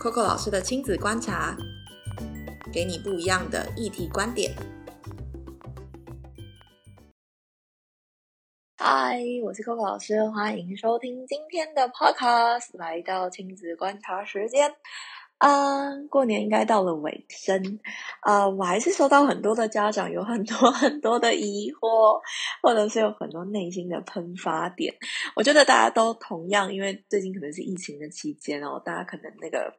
Coco 老师的亲子观察，给你不一样的议题观点。嗨，我是 Coco 老师，欢迎收听今天的 Podcast，来到亲子观察时间。啊，过年应该到了尾声，啊，我还是收到很多的家长有很多 很多的疑惑，或者是有很多内心的喷发点。我觉得大家都同样，因为最近可能是疫情的期间哦，大家可能那个，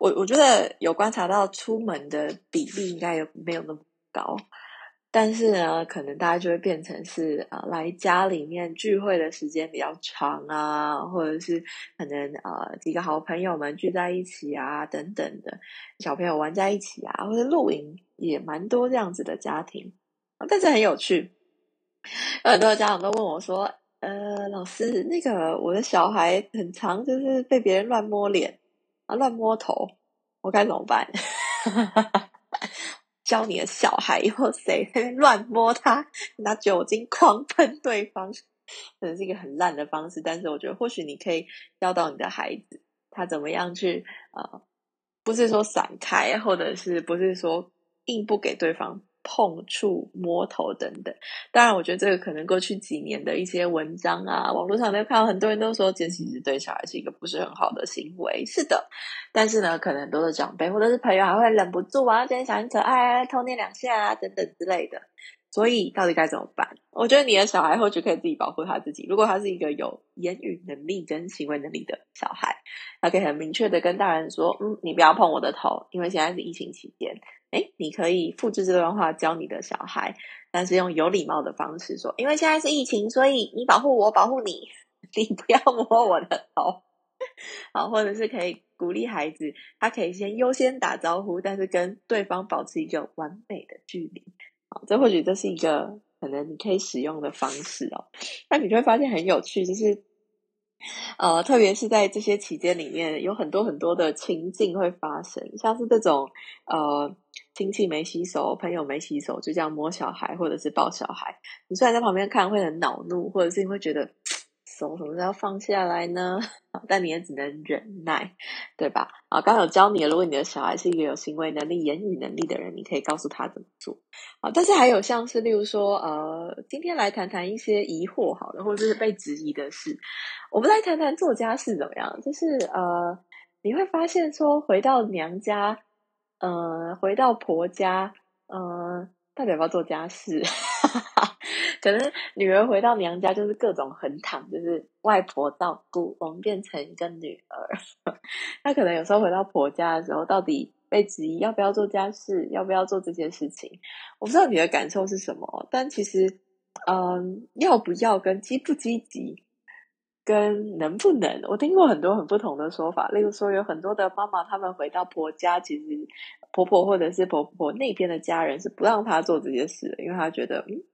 我我觉得有观察到出门的比例应该有没有那么高。但是呢，可能大家就会变成是啊，来家里面聚会的时间比较长啊，或者是可能呃几个好朋友们聚在一起啊，等等的小朋友玩在一起啊，或者露营也蛮多这样子的家庭，但是很有趣，有很多家长都问我说：“呃，老师，那个我的小孩很长，就是被别人乱摸脸啊，乱摸头，我该怎么办？” 教你的小孩以后谁乱摸他，拿酒精狂喷对方，可能是一个很烂的方式。但是我觉得，或许你可以教导你的孩子，他怎么样去呃，不是说闪开，或者是不是说硬不给对方。碰触、摸头等等，当然，我觉得这个可能过去几年的一些文章啊，网络上都看到很多人都说，这其实对小孩是一个不是很好的行为。是的，但是呢，可能很多的长辈或者是朋友还会忍不住啊，今天小孩可爱，偷捏两下啊，等等之类的。所以，到底该怎么办？我觉得你的小孩或许可以自己保护他自己。如果他是一个有言语能力跟行为能力的小孩，他可以很明确的跟大人说：“嗯，你不要碰我的头，因为现在是疫情期间。”哎，你可以复制这段话教你的小孩，但是用有礼貌的方式说：“因为现在是疫情，所以你保护我，保护你，你不要摸我的头。”好，或者是可以鼓励孩子，他可以先优先打招呼，但是跟对方保持一个完美的距离。好，这或许这是一个可能你可以使用的方式哦。那你就会发现很有趣，就是呃，特别是在这些期间里面，有很多很多的情境会发生，像是这种呃。亲戚没洗手，朋友没洗手，就这样摸小孩或者是抱小孩。你虽然在旁边看会很恼怒，或者是你会觉得什么时候放下来呢？但你也只能忍耐，对吧？啊，刚有教你，如果你的小孩是一个有行为能力、言语能力的人，你可以告诉他怎么做。啊，但是还有像是例如说，呃，今天来谈谈一些疑惑，好的，或者是被质疑的事。我们来谈谈做家事怎么样？就是呃，你会发现说，回到娘家。呃，回到婆家，呃，到底要不要做家事？可能女儿回到娘家就是各种横躺，就是外婆照顾，我们变成一个女儿。那可能有时候回到婆家的时候，到底被质疑要不要做家事，要不要做这件事情？我不知道你的感受是什么，但其实，嗯，要不要跟积不积极？跟能不能，我听过很多很不同的说法。例如说，有很多的妈妈，他们回到婆家，其实婆婆或者是婆婆那边的家人是不让她做这些事的，因为她觉得，嗯，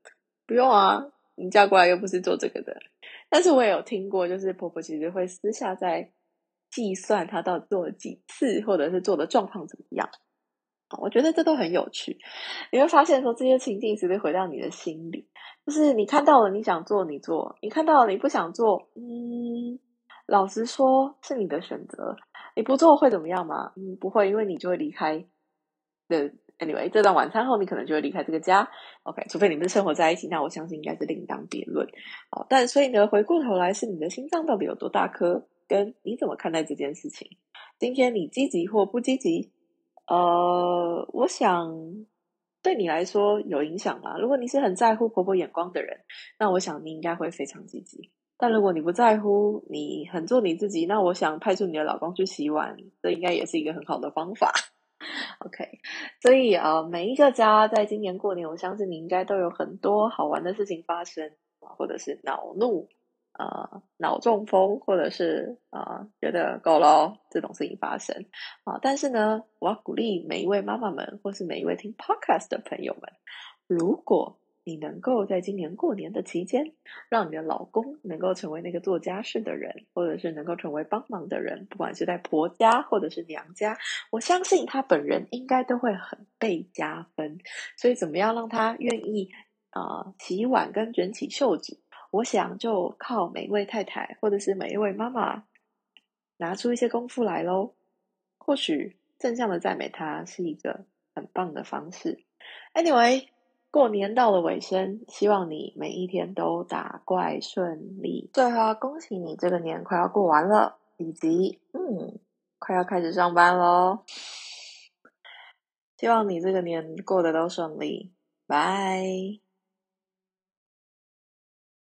不用啊，你嫁过来又不是做这个的。但是我也有听过，就是婆婆其实会私下在计算她到底做了几次，或者是做的状况怎么样。我觉得这都很有趣，你会发现说这些情境直接回到你的心里，就是你看到了你想做你做，你看到了你不想做，嗯，老实说是你的选择，你不做会怎么样吗？嗯，不会，因为你就会离开的。Anyway，这段晚餐后你可能就会离开这个家。OK，除非你们生活在一起，那我相信应该是另当别论。好，但所以呢，回过头来是你的心脏到底有多大颗，跟你怎么看待这件事情？今天你积极或不积极？呃，我想对你来说有影响吗？如果你是很在乎婆婆眼光的人，那我想你应该会非常积极。但如果你不在乎，你很做你自己，那我想派出你的老公去洗碗，这应该也是一个很好的方法。OK，所以呃，每一个家在今年过年，我相信你应该都有很多好玩的事情发生，或者是恼怒。呃，脑中风，或者是啊，觉得够了这种事情发生啊。但是呢，我要鼓励每一位妈妈们，或是每一位听 Podcast 的朋友们，如果你能够在今年过年的期间，让你的老公能够成为那个做家事的人，或者是能够成为帮忙的人，不管是在婆家或者是娘家，我相信他本人应该都会很被加分。所以，怎么样让他愿意啊洗碗跟卷起袖子？我想就靠每一位太太或者是每一位妈妈拿出一些功夫来喽。或许正向的赞美他是一个很棒的方式。Anyway，过年到了尾声，希望你每一天都打怪顺利。最后，恭喜你这个年快要过完了，以及嗯，快要开始上班喽。希望你这个年过得都顺利，拜。